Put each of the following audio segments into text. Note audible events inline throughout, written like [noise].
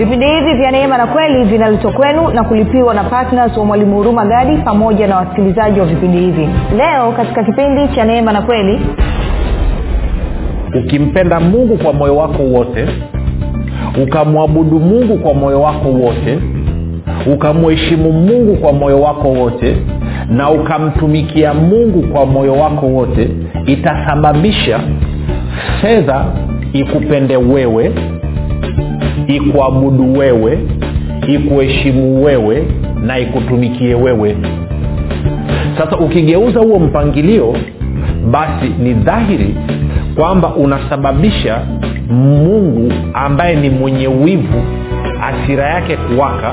vipindi hivi vya neema na kweli vinaletwa kwenu na kulipiwa na ptns wa mwalimu huruma gadi pamoja na wasikilizaji wa vipindi hivi. Leo katika kipindi cha neema na kweli ukimpenda mungu kwa moyo wako wote ukamwabudu mungu kwa moyo wako wote ukamheshimu mungu kwa moyo wako wote na ukamtumikia mungu kwa moyo wako wote itasababisha fedha ikupende wewe ikuabudu wewe ikuheshimu wewe na ikutumikie wewe. Sasa ukigeuza huo mpangilio basi ni dhahiri kwamba unasababisha mungu ambaye ni mwenye wivu asira yake kuwaka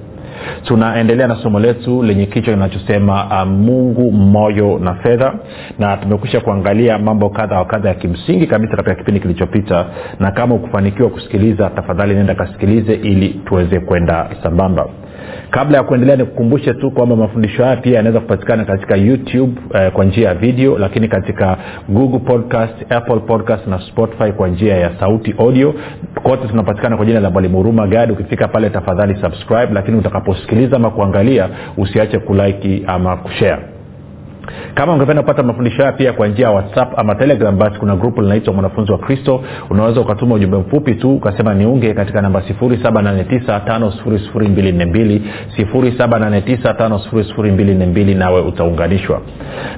tunaendelea na somo letu lenye kichwa kinachosema uh, mungu moyo na fedha. Na tumekwisha kuangalia mambo kadha wa kadha ya kimsingi kabisa katika kipindi kilichopita na kama ukufanikiwa kusikiliza tafadhali nenda kasikilize ili tuweze kwenda sambamba. Kabla ya kuendelea nikukumbushe tu kwamba mafundisho haya pia yanaweza kupatikana katika youtube eh, kwa njia ya video lakini katika google podcast apple podcast na spotify kwa njia ya sauti audio. Kote tunapatikana kwa jina la mwalimu huruma gadi ukifika pale tafadhali subscribe lakini utakaposikiliza ama kuangalia usiache kuliki ama kushare kama ungependa kupata mafundisho haya pia kwa njia ya whatsapp ama telegram basi kuna grupu linaitwa mwanafunzi wa kristo. Unaweza ukatuma ujumbe mfupi tu ukasema niunge katika namba 7895242 7895242 nawe utaunganishwa.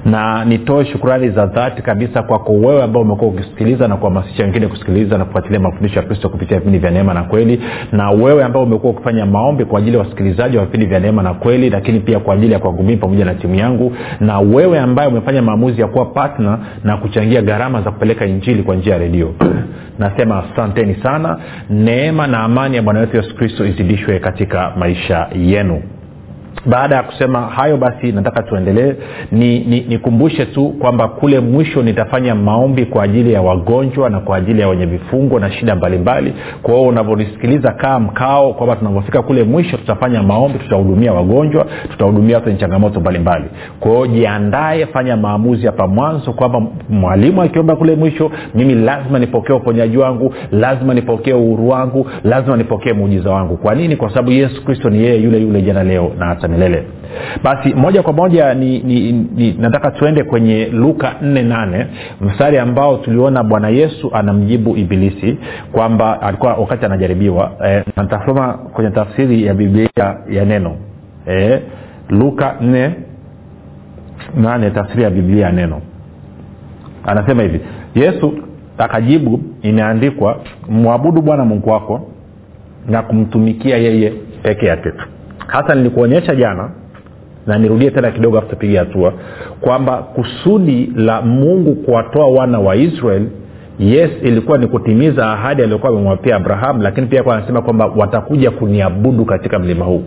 Na nitoe shukurani za dhati kabisa kwako wewe ambao umekuwa ukisikiliza na kuhamasisha wengine kusikiliza na kufuatilia mafundisho ya kristo kupitia vipindi vya neema na kweli na wewe ambao umekuwa ukifanya maombi kwa ajili ya wasikilizaji wa vipindi vya neema na kweli lakini pia kwa ajili ya kwangu pamoja na timu yangu na wewe ambaye umefanya maamuzi ya kuwa patna na kuchangia gharama za kupeleka injili kwa njia ya redio. Nasema asanteni sana. Neema na amani ya bwana wetu yesu kristo izidishwe katika maisha yenu baada ya kusema hayo basi nataka tuendelee. Nikumbushe ni, ni tu kwamba kule mwisho nitafanya maombi kwa ajili ya wagonjwa na kwa ajili ya wenye vifungo na shida mbalimbali. Kwa hiyo unavyonisikiliza kaa mkao kwamba tunavyofika kule mwisho tutafanya maombi tutahudumia wagonjwa tutahudumia watu wenye changamoto mbalimbali. Kwa hiyo jiandae fanya maamuzi hapa mwanzo kwamba mwalimu akiomba kule mwisho mimi lazima nipokee uponyaji wangu lazima nipokee uhuru wangu lazima nipokee muujiza wangu. Kwa nini? Kwa sababu yesu kristo ni yeye yule yule jana leo na hata milele. Basi moja kwa moja ni, ni, ni nataka tuende kwenye luka 48 mstari ambao tuliona bwana yesu anamjibu ibilisi kwamba alikuwa wakati anajaribiwa e, natasoma kwenye tafsiri ya biblia ya neno. E, luka 4 nane tafsiri ya biblia ya neno. Anasema hivi yesu akajibu imeandikwa mwabudu bwana mungu wako na kumtumikia yeye peke yake tu hasa nilikuonyesha jana na nirudie tena kidogo afu tupige hatua kwamba kusudi la mungu kuwatoa wana wa israel yes ilikuwa ni kutimiza ahadi aliyokuwa amemwapia abraham lakini pia anasema kwamba watakuja kuniabudu katika mlima huu.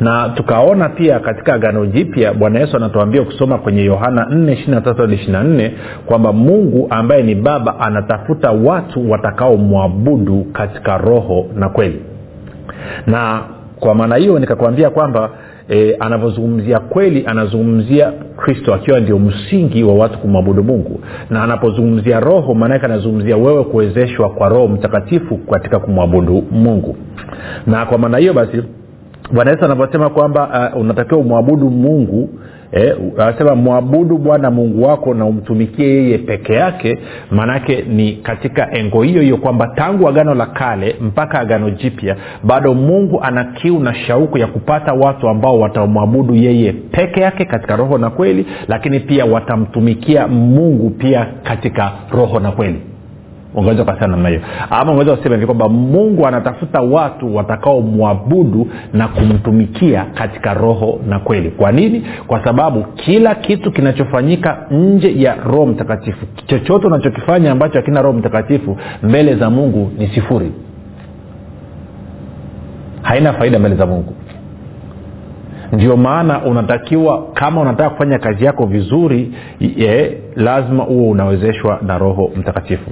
Na tukaona pia katika agano jipya bwana yesu anatuambia kusoma kwenye yohana 4 kwamba mungu ambaye ni baba anatafuta watu watakaomwabudu katika roho na kweli. Na kwa maana hiyo nikakwambia kwamba e, anavyozungumzia kweli anazungumzia kristo akiwa ndio msingi wa watu kumwabudu mungu. Na anapozungumzia roho maanake anazungumzia wewe kuwezeshwa kwa roho mtakatifu katika kumwabudu mungu. Na kwa maana hiyo basi bwana yesu anavyosema kwamba uh, unatakiwa umwabudu mungu eh, anasema mwabudu bwana mungu wako na umtumikie yeye peke yake. Maanaake ni katika engo hiyo hiyo kwamba tangu agano la kale mpaka agano jipya bado mungu ana kiu na shauku ya kupata watu ambao watamwabudu yeye peke yake katika roho na kweli lakini pia watamtumikia mungu pia katika roho na kweli ungeweza ukasema namna hiyo. Ama ungeweza kusema hivi kwamba mungu anatafuta watu watakaomwabudu na kumtumikia katika roho na kweli. Kwa nini? Kwa sababu kila kitu kinachofanyika nje ya roho mtakatifu chochote unachokifanya ambacho hakina roho mtakatifu mbele za mungu ni sifuri. Haina faida mbele za mungu. Ndio maana unatakiwa kama unataka kufanya kazi yako vizuri ye, lazima huo unawezeshwa na roho mtakatifu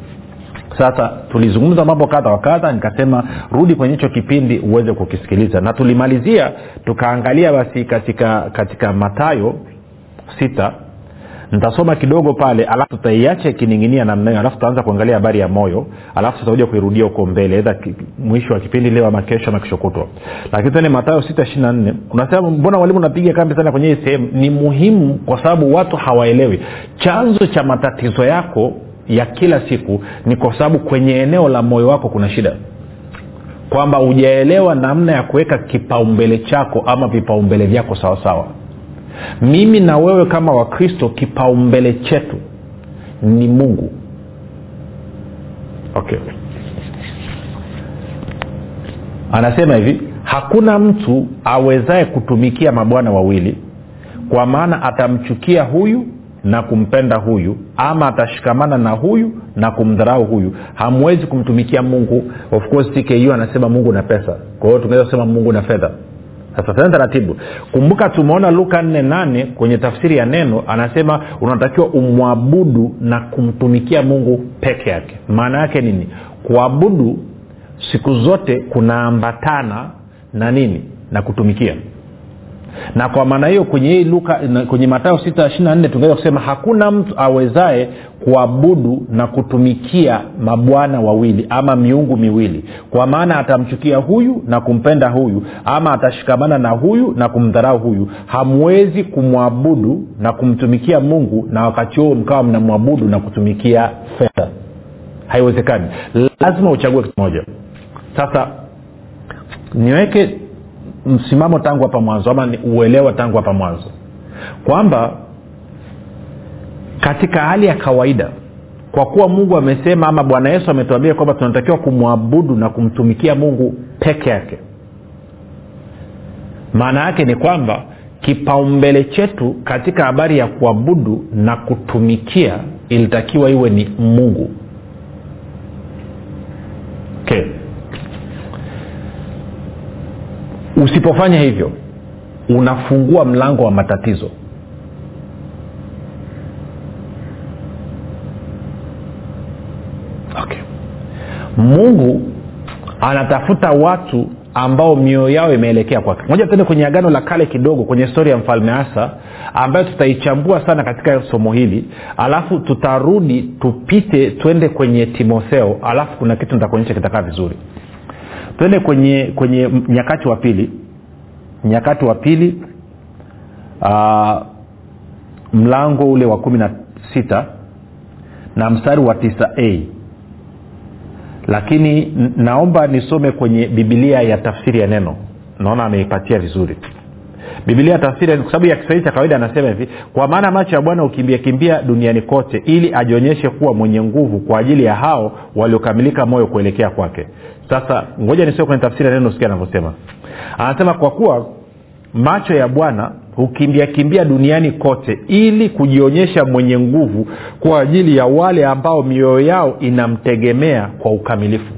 sasa tulizungumza mambo kadha wa kadha nikasema rudi kwenye hicho kipindi uweze kukisikiliza. Na tulimalizia tukaangalia basi katika katika matayo sita. Nitasoma kidogo pale alafu tutaiacha ikining'inia namna hiyo alafu tutaanza kuangalia habari ya moyo alafu tutakuja kuirudia huko mbele edha mwisho wa kipindi leo ama kesho ama kishokutwa lakini tene matayo sita ishiri na nne. Unasema mbona walimu unapiga kambi sana kwenye hii sehemu? Ni muhimu kwa sababu watu hawaelewi. Chanzo cha matatizo yako ya kila siku ni kwa sababu kwenye eneo la moyo wako kuna shida. Kwamba hujaelewa namna ya kuweka kipaumbele chako ama vipaumbele vyako sawasawa mimi na wewe kama wakristo kipaumbele chetu ni mungu. Okay. Anasema hivi hakuna mtu awezaye kutumikia mabwana wawili kwa maana atamchukia huyu na kumpenda huyu ama atashikamana na huyu na kumdharau huyu. Hamwezi kumtumikia mungu. Of course tku anasema mungu na pesa. Kwa hiyo tunaweza kusema mungu na fedha. Sasa tena taratibu. Kumbuka tumeona luka 48 kwenye tafsiri ya neno anasema unatakiwa umwabudu na kumtumikia mungu peke yake. Maana yake nini? Kuabudu siku zote kunaambatana na nini? Na kutumikia na kwa maana hiyo kwenye hii luka kwenye matayo sita ishiri nne tungeweza kusema hakuna mtu awezaye kuabudu na kutumikia mabwana wawili ama miungu miwili. Kwa maana atamchukia huyu na kumpenda huyu ama atashikamana na huyu na kumdharau huyu. Hamwezi kumwabudu na kumtumikia mungu na wakati huo mkawa mnamwabudu na kutumikia fedha. Haiwezekani. Lazima uchague kitu moja sasa niweke msimamo tangu hapa mwanzo ama uelewa tangu hapa mwanzo kwamba katika hali ya kawaida kwa kuwa mungu amesema ama bwana yesu ametuambia kwamba tunatakiwa kumwabudu na kumtumikia mungu peke yake maana yake ni kwamba kipaumbele chetu katika habari ya kuabudu na kutumikia ilitakiwa iwe ni mungu okay. Usipofanya hivyo unafungua mlango wa matatizo. Okay. mungu anatafuta watu ambao mioyo yao imeelekea kwake. Moja tuende kwenye agano la kale kidogo kwenye stori ya mfalme asa ambayo tutaichambua sana katika somo hili. Alafu tutarudi tupite twende kwenye timotheo alafu kuna kitu nitakuonyesha kitakaa vizuri twende kwenye kwenye nyakati wa pili. Nyakati wa pili uh, mlango ule wa kumi na sita na mstari wa tisa a. Lakini naomba nisome kwenye bibilia ya tafsiri ya neno. Naona ameipatia vizuri bibilia ya tafsiri kwa sababu ya kiswahili cha kawaida anasema hivi kwa maana macho ya bwana hukimbia kimbia duniani kote ili ajionyeshe kuwa mwenye nguvu kwa ajili ya hao waliokamilika moyo kuelekea kwake. Sasa ngoja nisio kwenye tafsiri ya neno sikia anavyosema. Anasema kwa kuwa macho ya bwana hukimbia kimbia duniani kote ili kujionyesha mwenye nguvu kwa ajili ya wale ambao mioyo yao inamtegemea kwa ukamilifu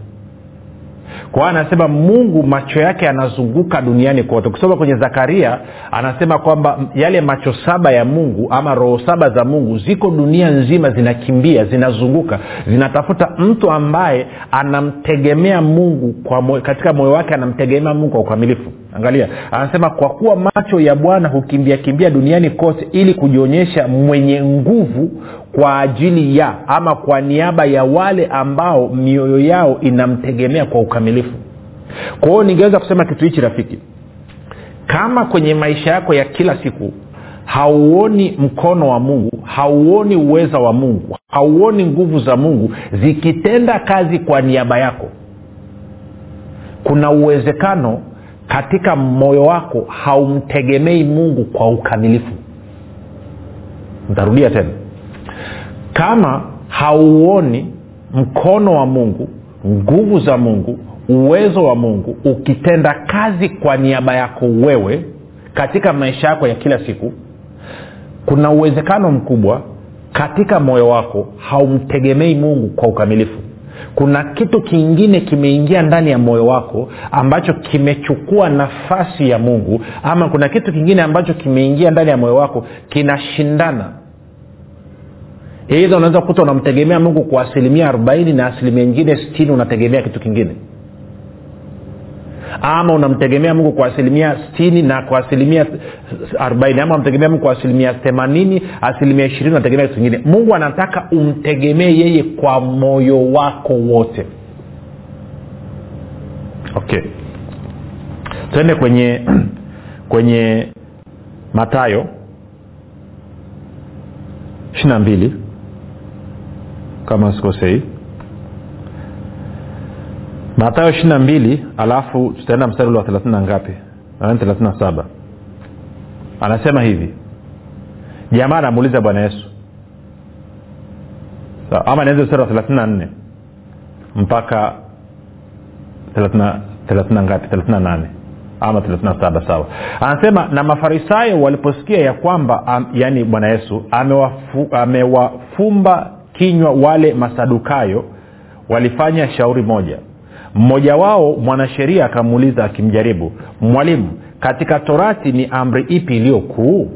kwa hiyo anasema mungu macho yake yanazunguka duniani kote. Ukisoma kwenye zakaria anasema kwamba yale macho saba ya mungu ama roho saba za mungu ziko dunia nzima zinakimbia zinazunguka zinatafuta mtu ambaye anamtegemea mungu kwa moyo, katika moyo wake anamtegemea mungu kwa ukamilifu angalia anasema kwa kuwa macho ya bwana hukimbia kimbia duniani kote ili kujionyesha mwenye nguvu kwa ajili ya ama kwa niaba ya wale ambao mioyo yao inamtegemea kwa ukamilifu. Kwa hiyo ningeweza kusema kitu hichi rafiki. Kama kwenye maisha yako ya kila siku hauoni mkono wa mungu hauoni uweza wa mungu hauoni nguvu za mungu zikitenda kazi kwa niaba yako kuna uwezekano katika moyo wako haumtegemei mungu kwa ukamilifu. Ntarudia tena. Kama hauoni mkono wa mungu nguvu za mungu uwezo wa mungu ukitenda kazi kwa niaba yako wewe katika maisha yako ya kila siku kuna uwezekano mkubwa katika moyo wako haumtegemei mungu kwa ukamilifu kuna kitu kingine kimeingia ndani ya moyo wako ambacho kimechukua nafasi ya mungu ama kuna kitu kingine ambacho kimeingia ndani ya moyo wako kinashindana. Eidha unaweza kukuta unamtegemea mungu kwa asilimia arobaini na asilimia nyingine stini unategemea kitu kingine ama unamtegemea mungu kwa asilimia stini na kwa asilimia arobaini ama unamtegemea mungu kwa asilimia themanini asilimia ishirini unategemea kitu kingine. Mungu anataka umtegemee yeye kwa moyo wako wote. Okay. Twende kwenye [clears throat] kwenye matayo ishiri na mbili. Kama sikosei matayo ishiri na mbili alafu tutaenda mstari ule wa thelathini na ngapi? Thelathini na saba. Anasema hivi. Jamaa anamuuliza bwana yesu. So, ama nianze mstari wa thelathini na nne mpaka thelathini na ngapi? Thelathini na nane. Ama thelathini saba sawa. Anasema na mafarisayo waliposikia ya kwamba am, yani bwana yesu amewafu, amewafumba kinywa wale masadukayo walifanya shauri moja mmoja wao mwanasheria akamuuliza akimjaribu mwalimu katika torati ni amri ipi iliyo kuu?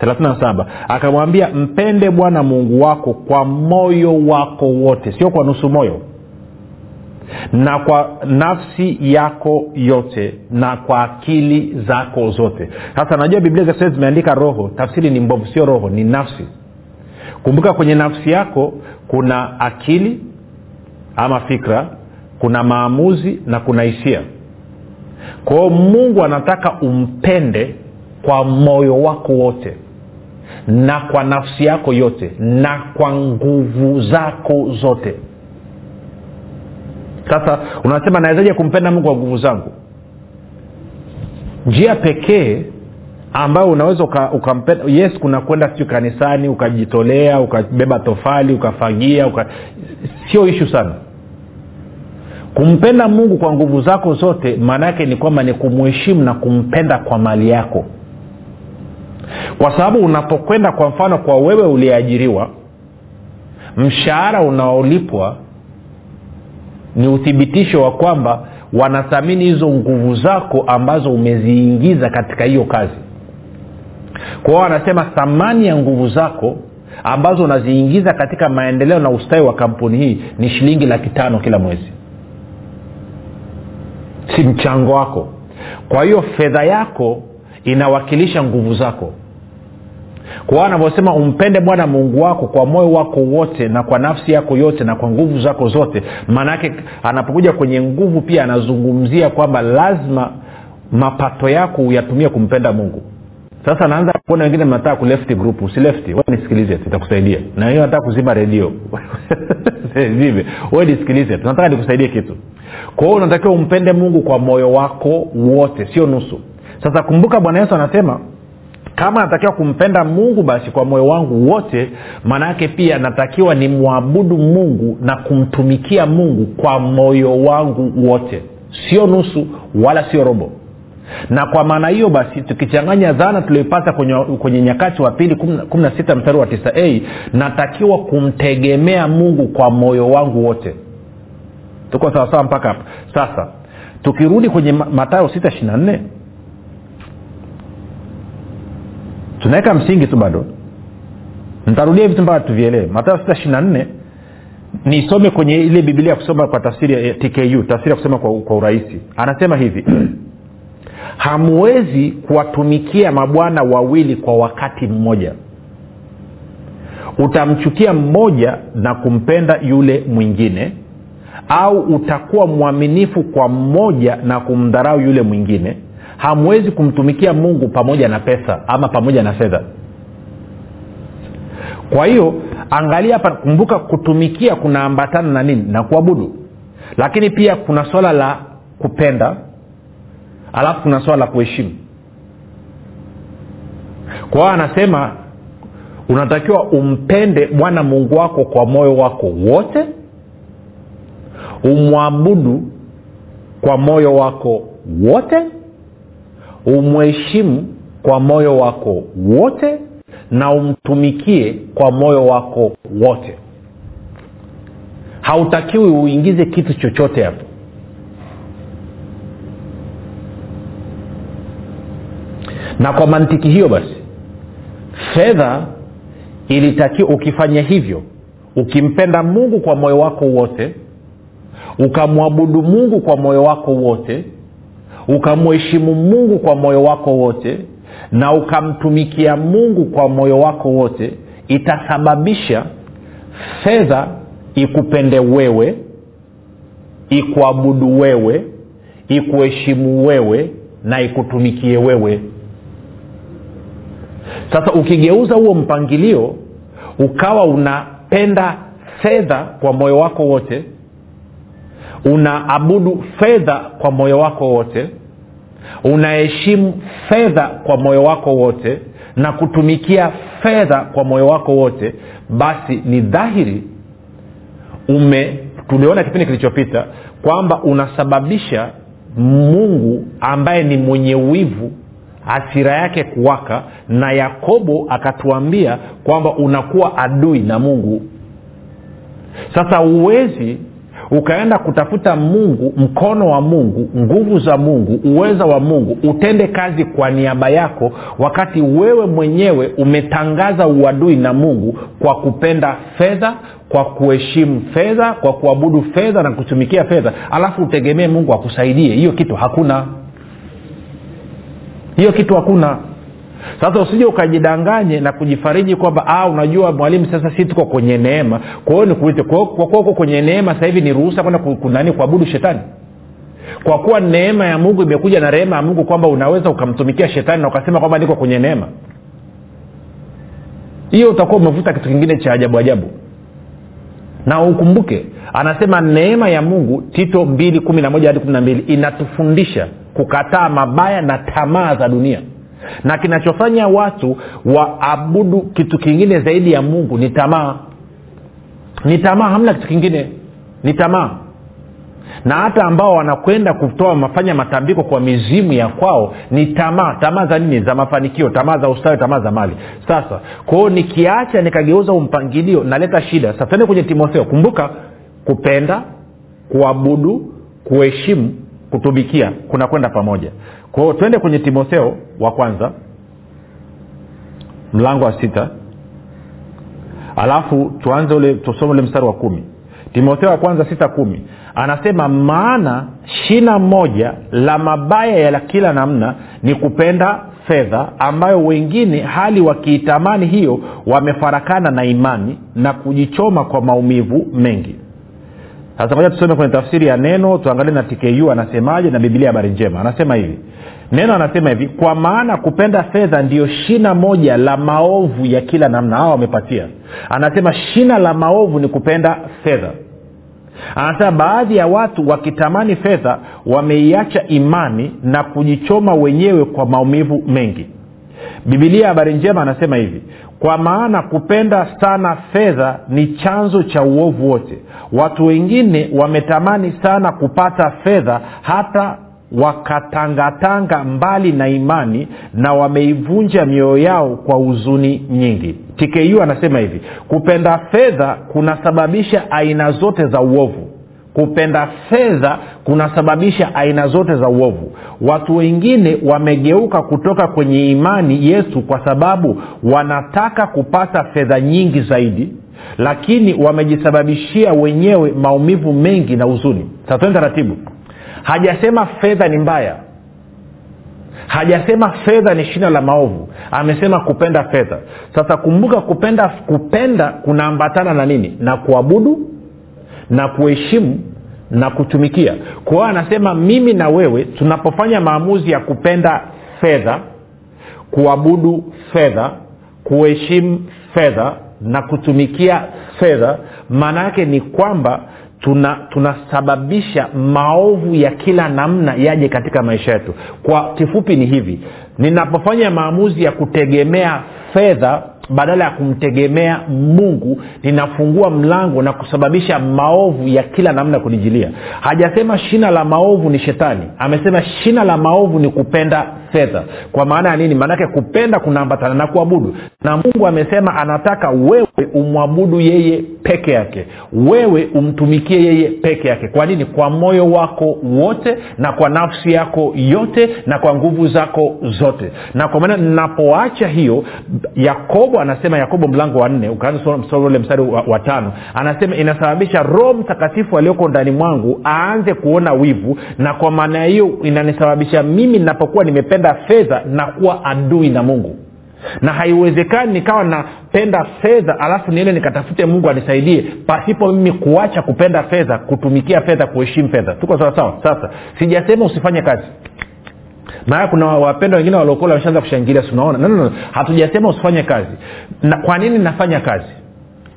37 akamwambia mpende bwana mungu wako kwa moyo wako wote sio kwa nusu moyo na kwa nafsi yako yote na kwa akili zako zote. Sasa najua biblia za zimeandika roho. Tafsiri ni mbovu sio roho ni nafsi. Kumbuka kwenye nafsi yako kuna akili ama fikra kuna maamuzi na kuna hisia. Kwa mungu anataka umpende kwa moyo wako wote na kwa nafsi yako yote na kwa nguvu zako zote. Sasa unasema nawezaje kumpenda mungu kwa nguvu zangu? Njia pekee ambayo unaweza ukampenda uka yes kuna kwenda siu kanisani ukajitolea ukabeba tofali ukafagia uka... sio ishu sana kumpenda mungu kwa nguvu zako zote maana yake ni kwamba ni kumuheshimu na kumpenda kwa mali yako. Kwa sababu unapokwenda kwa mfano kwa wewe uliyeajiriwa mshahara unaolipwa ni uthibitisho wa kwamba wanathamini hizo nguvu zako ambazo umeziingiza katika hiyo kazi. Kwa hiyo wanasema thamani ya nguvu zako ambazo unaziingiza katika maendeleo na ustawi wa kampuni hii ni shilingi laki tano kila mwezi si mchango wako. Kwa hiyo fedha yako inawakilisha nguvu zako. Kwa anavyosema umpende bwana mungu wako kwa moyo wako wote na kwa nafsi yako yote na kwa nguvu zako zote. Maanaake anapokuja kwenye nguvu pia anazungumzia kwamba lazima mapato yako uyatumie kumpenda mungu sasa naanza kuona wengine mnataka kulefti group. Usilefti we nisikilize itakusaidia na hiyo nataka kuzima redio zime [laughs] we nisikilize tunataka nikusaidie kitu. Kwa hiyo unatakiwa umpende mungu kwa moyo wako wote sio nusu. Sasa kumbuka bwana yesu anasema kama natakiwa kumpenda mungu basi kwa moyo wangu wote maana yake pia natakiwa ni mwabudu mungu na kumtumikia mungu kwa moyo wangu wote. Sio nusu wala sio robo na kwa maana hiyo basi tukichanganya dhana tulioipata kwenye, kwenye nyakati wa pili kumi na sita mstari wa 9 a natakiwa kumtegemea mungu kwa moyo wangu wote. Tuko sawasawa mpaka hapa sasa tukirudi kwenye matayo sita ishiri tunaweka msingi tu bado. Ntarudia vitu mpaka tuvielewe. Matayo sita ishiri nisome kwenye ile bibilia ya kusoma kwa tafsiri ya tku tafsiri ya kusoma kwa, kwa urahisi. Anasema hivi [clears throat] hamwezi kuwatumikia mabwana wawili kwa wakati mmoja. Utamchukia mmoja na kumpenda yule mwingine au utakuwa mwaminifu kwa mmoja na kumdharau yule mwingine. Hamwezi kumtumikia mungu pamoja na pesa ama pamoja na fedha. Kwa hiyo angalia hapa kumbuka kutumikia kunaambatana na nini? Na kuabudu. Lakini pia kuna swala la kupenda alafu kuna swala la kuheshimu. Kwa hiyo anasema unatakiwa umpende bwana mungu wako kwa moyo wako wote umwabudu kwa moyo wako wote umheshimu kwa moyo wako wote na umtumikie kwa moyo wako wote. Hautakiwi uingize kitu chochote hapo na kwa mantiki hiyo basi fedha ilitakiwa ukifanya hivyo ukimpenda mungu kwa moyo wako wote ukamwabudu mungu kwa moyo wako wote ukamheshimu mungu kwa moyo wako wote na ukamtumikia mungu kwa moyo wako wote itasababisha fedha ikupende wewe ikuabudu wewe ikuheshimu wewe na ikutumikie wewe sasa ukigeuza huo mpangilio ukawa unapenda fedha kwa moyo wako wote unaabudu fedha kwa moyo wako wote unaheshimu fedha kwa moyo wako wote na kutumikia fedha kwa moyo wako wote basi ni dhahiri ume tuliona kipindi kilichopita kwamba unasababisha mungu ambaye ni mwenye wivu hasira yake kuwaka na yakobo akatuambia kwamba unakuwa adui na mungu. Sasa uwezi ukaenda kutafuta mungu mkono wa mungu nguvu za mungu uweza wa mungu utende kazi kwa niaba yako wakati wewe mwenyewe umetangaza uadui na mungu kwa kupenda fedha kwa kuheshimu fedha kwa kuabudu fedha na kutumikia fedha alafu utegemee mungu akusaidie. Hiyo kitu hakuna hiyo kitu hakuna. Sasa usije ukajidanganye na kujifariji kwamba ah, unajua mwalimu sasa si tuko kwenye neema. Kwa hiyo nikuite kwa kuwa uko kwenye neema sasa hivi ni ruhusa kwenda kunani kuabudu shetani? Kwa kuwa neema ya mungu imekuja na rehema ya mungu kwamba unaweza ukamtumikia shetani na ukasema kwamba niko kwenye neema. Hiyo utakuwa umevuta kitu kingine cha ajabu ajabu. Na ukumbuke anasema neema ya mungu tito mbili kumi na moja hadi kumi na mbili inatufundisha kukataa mabaya na tamaa za dunia. Na kinachofanya watu waabudu kitu kingine zaidi ya mungu ni tamaa. Ni tamaa hamna kitu kingine. Ni tamaa. Na hata ambao wanakwenda kutoa mafanya matambiko kwa mizimu ya kwao ni tamaa. Tamaa za nini? Za mafanikio tamaa za ustawi tamaa za mali. Sasa kwao nikiacha nikageuza umpangilio naleta shida. Sasa tuende kwenye timotheo. Kumbuka kupenda kuabudu kuheshimu kutumikia kuna kwenda pamoja. Kwao twende kwenye timotheo wa kwanza mlango wa sita. Alafu tuanze ule tusome ule mstari wa kumi. Timotheo wa kwanza sita kumi. Anasema maana shina moja la mabaya ya kila namna ni kupenda fedha ambayo wengine hali wakiitamani hiyo wamefarakana na imani na kujichoma kwa maumivu mengi sasa moja tusome kwenye tafsiri ya neno tuangalie na tku anasemaje na bibilia habari njema. Anasema hivi. Neno anasema hivi kwa maana kupenda fedha ndiyo shina moja la maovu ya kila namna. Hawa wamepatia. Anasema shina la maovu ni kupenda fedha. Anasema baadhi ya watu wakitamani fedha wameiacha imani na kujichoma wenyewe kwa maumivu mengi bibilia habari njema anasema hivi kwa maana kupenda sana fedha ni chanzo cha uovu wote. Watu wengine wametamani sana kupata fedha hata wakatangatanga mbali na imani na wameivunja mioyo yao kwa huzuni nyingi. Tku anasema hivi kupenda fedha kunasababisha aina zote za uovu kupenda fedha kunasababisha aina zote za uovu. Watu wengine wamegeuka kutoka kwenye imani yesu kwa sababu wanataka kupata fedha nyingi zaidi lakini wamejisababishia wenyewe maumivu mengi na huzuni. Satoni taratibu. Hajasema fedha ni mbaya. Hajasema fedha ni shina la maovu. Amesema kupenda fedha. Sasa kumbuka kupenda kupenda kunaambatana na nini? Na kuabudu na kuheshimu na kutumikia. Kwa anasema mimi na wewe tunapofanya maamuzi ya kupenda fedha kuabudu fedha kuheshimu fedha na kutumikia fedha maana yake ni kwamba tuna tunasababisha maovu ya kila namna yaje katika maisha yetu. Kwa kifupi ni hivi ninapofanya maamuzi ya kutegemea fedha badala ya kumtegemea mungu ninafungua mlango na kusababisha maovu ya kila namna kunijilia. Hajasema shina la maovu ni shetani amesema shina la maovu ni kupenda fedha. Kwa maana ya nini? Maanake kupenda kunaambatana na kuabudu. Na mungu amesema anataka wewe umwabudu yeye peke yake. Wewe umtumikie yeye peke yake. Kwa nini? Kwa moyo wako wote na kwa nafsi yako yote na kwa nguvu zako zote. Na kwa maana ninapoacha hiyo yakobo anasema yakobo mlango wa nne ukaanza ule mstari wa, wa tano anasema inasababisha roho mtakatifu alioko ndani mwangu aanze kuona wivu na kwa maana hiyo inanisababisha mimi ninapokuwa nimependa fedha na kuwa adui na mungu. Na haiwezekani nikawa napenda fedha alafu niende nikatafute mungu anisaidie pasipo mimi kuacha kupenda fedha kutumikia fedha kuheshimu fedha. Tuko sawasawa sasa sijasema usifanye kazi maana kuna wapendwa wengine waliokola wameshaanza kushangilia sunaona no, no, no. hatujasema usifanye kazi. Na kwa nini nafanya kazi?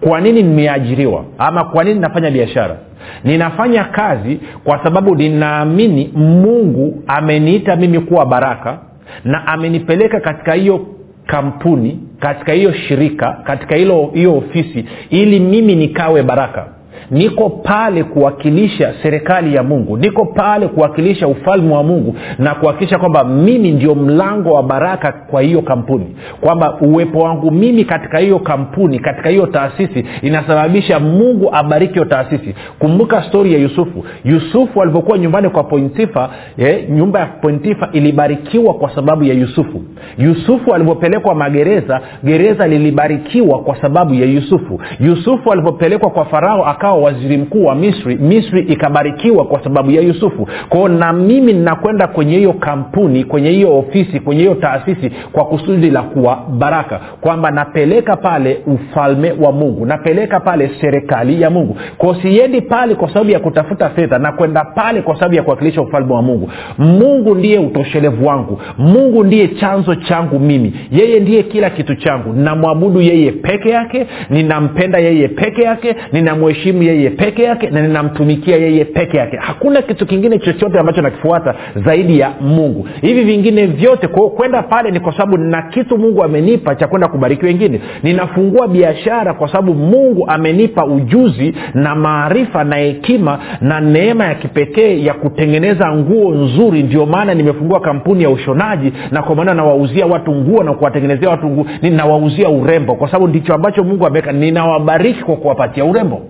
Kwa nini nimeajiriwa? Ama kwa nini nafanya biashara? Ninafanya kazi kwa sababu ninaamini mungu ameniita mimi kuwa baraka na amenipeleka katika hiyo kampuni katika hiyo shirika katika hiyo ofisi ili mimi nikawe baraka niko pale kuwakilisha serikali ya mungu. Niko pale kuwakilisha ufalme wa mungu na kuhakikisha kwamba mimi ndio mlango wa baraka kwa hiyo kampuni. Kwamba uwepo wangu mimi katika hiyo kampuni katika hiyo taasisi inasababisha mungu abariki hiyo taasisi. Kumbuka stori ya yusufu. Yusufu alivyokuwa nyumbani kwa pointifa eh, nyumba ya pointifa ilibarikiwa kwa sababu ya yusufu. Yusufu alivyopelekwa magereza gereza lilibarikiwa kwa sababu ya yusufu. Yusufu alivyopelekwa kwa farao akawa waziri mkuu wa misri misri ikabarikiwa kwa sababu ya yusufu. Kwao na mimi ninakwenda kwenye hiyo kampuni kwenye hiyo ofisi kwenye hiyo taasisi kwa kusudi la kuwa baraka. Kwamba napeleka pale ufalme wa mungu napeleka pale serikali ya mungu. Kwao siendi pale kwa sababu ya kutafuta fedha nakwenda pale kwa sababu ya kuwakilisha ufalme wa mungu. Mungu ndiye utoshelevu wangu. Mungu ndiye chanzo changu mimi. Yeye ndiye kila kitu changu. Namwabudu yeye peke yake ninampenda yeye peke yake ninamheshimu yeye peke yake na ninamtumikia yeye peke yake. Hakuna kitu kingine chochote ambacho nakifuata zaidi ya mungu. Hivi vingine vyote kwao kwenda pale ni kwa sababu na kitu mungu amenipa cha kwenda kubariki wengine. Ninafungua biashara kwa sababu mungu amenipa ujuzi na maarifa na hekima na neema ya kipekee ya kutengeneza nguo nzuri. Ndio maana nimefungua kampuni ya ushonaji na kwa maana nawauzia watu nguo na kuwatengenezea watu nguo. Ninawauzia urembo kwa sababu ndicho ambacho mungu ameweka. Ninawabariki kwa kuwapatia urembo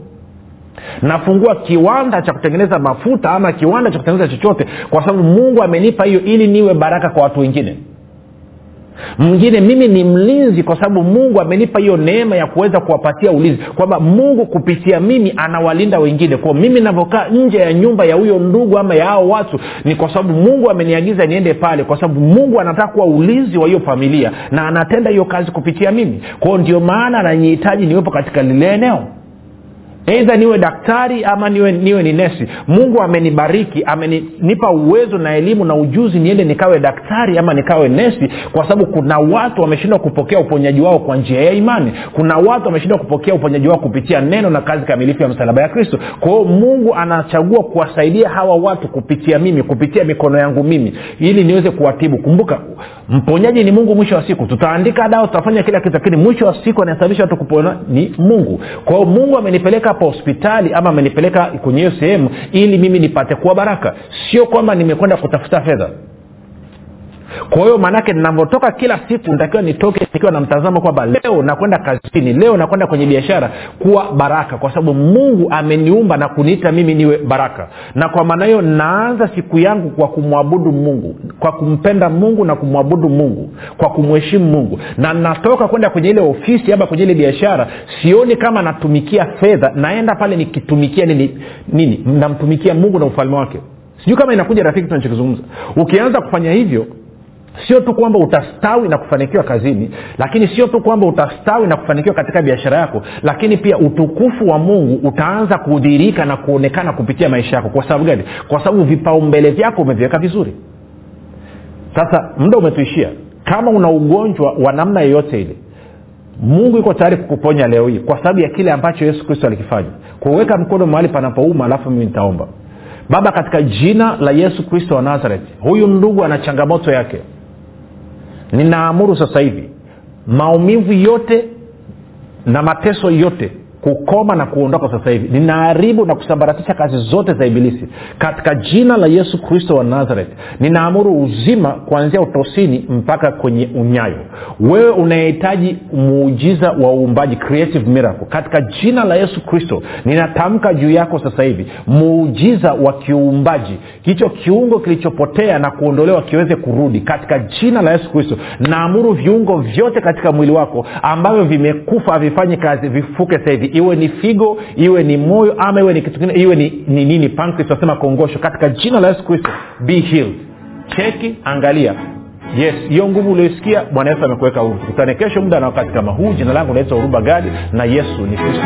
nafungua kiwanda cha kutengeneza mafuta ama kiwanda cha kutengeneza chochote kwa sababu mungu amenipa hiyo ili niwe baraka kwa watu wengine. Mwingine mimi ni mlinzi kwa sababu mungu amenipa hiyo neema ya kuweza kuwapatia ulinzi. Kwamba mungu kupitia mimi anawalinda wengine. Kwao mimi navyokaa nje ya nyumba ya huyo ndugu ama ya hao watu ni kwa sababu mungu ameniagiza niende pale. Kwa sababu mungu anataka kuwa ulinzi wa hiyo familia na anatenda hiyo kazi kupitia mimi. Kwao ndio maana ananihitaji niwepo katika lile eneo eidha niwe daktari ama niwe, niwe ni nesi. Mungu amenibariki amenipa uwezo na elimu na ujuzi niende nikawe daktari ama nikawe nesi kwa sababu kuna watu wameshindwa kupokea uponyaji wao kwa njia ya imani. Kuna watu wameshindwa kupokea uponyaji wao kupitia neno na kazi kamilifu ya msalaba ya kristo. Kwa mungu anachagua kuwasaidia hawa watu kupitia mimi kupitia mikono yangu mimi ili niweze kuwatibu. Kumbuka mponyaji ni mungu mwisho wa siku. Tutaandika dawa tutafanya kila kitu lakini mwisho wa siku anasababisha watu kupona ni mungu. Kwa mungu amenipeleka hapa hospitali ama amenipeleka kwenye hiyo sehemu ili mimi nipate kuwa baraka. Sio kwamba nimekwenda kutafuta fedha kwa hiyo maanake navyotoka kila siku nitakiwa nitoke nikiwa na mtazamo kwamba leo nakwenda kazini leo nakwenda kwenye biashara kuwa baraka kwa sababu mungu ameniumba na kuniita mimi niwe baraka. Na kwa maana hiyo naanza siku yangu kwa kumwabudu mungu kwa kumpenda mungu na kumwabudu mungu kwa kumheshimu mungu. Na natoka kwenda kwenye ile ofisi ama kwenye ile biashara sioni kama natumikia fedha naenda pale nikitumikia nini nini namtumikia mungu na ufalme wake. Sijui kama inakuja rafiki tunachokizungumza. Ukianza kufanya hivyo sio tu kwamba utastawi na kufanikiwa kazini lakini sio tu kwamba utastawi na kufanikiwa katika biashara yako lakini pia utukufu wa mungu utaanza kudhirika na kuonekana kupitia maisha yako. Kwa sababu gani? Kwa sababu vipaumbele vyako umeviweka vizuri. Sasa muda umetuishia. Kama una ugonjwa wa namna yeyote ile mungu iko tayari kukuponya leo hii kwa sababu ya kile ambacho yesu kristo alikifanya. Kuweka mkono mahali panapouma alafu mimi nitaomba. Baba katika jina la yesu kristo wa nazareti huyu ndugu ana changamoto yake ninaamuru sasa hivi maumivu yote na mateso yote kukoma na kuondoka sasa hivi. Ninaharibu na kusambaratisha kazi zote za ibilisi. Katika jina la yesu kristo wa nazareth ninaamuru uzima kuanzia utosini mpaka kwenye unyayo. Wewe unahitaji muujiza wa uumbaji creative miracle katika jina la yesu kristo ninatamka juu yako sasa hivi muujiza wa kiuumbaji hicho kiungo kilichopotea na kuondolewa kiweze kurudi. Katika jina la yesu kristo naamuru viungo vyote katika mwili wako ambavyo vimekufa havifanyi kazi vifuke sasa hivi iwe ni figo iwe ni moyo ama iwe ni kitu kingine iwe ni nini ni, ni pancreas kongosho. Katika jina la yesu kristo be healed. Cheki angalia. Yes hiyo nguvu ulioisikia bwana yesu amekuweka huru. Tukutane kesho muda na wakati kama huu. Jina langu naitwa huruma gadi na yesu ni kristo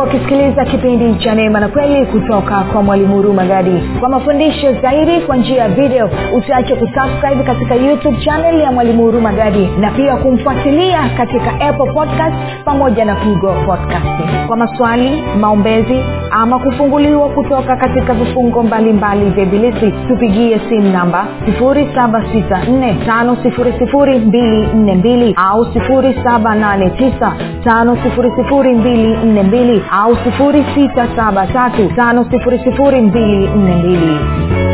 umekuwa ukisikiliza kipindi cha neema na kweli kutoka kwa mwalimu huruma gadi. Kwa mafundisho zaidi kwa njia ya video usiache kusubscribe katika youtube channel ya mwalimu huruma gadi na pia kumfuatilia katika apple podcast pamoja na google podcast. Kwa maswali maombezi ama kufunguliwa kutoka katika vifungo mbalimbali vya ibilisi tupigie simu namba 7645242 au 7895242 au 6735242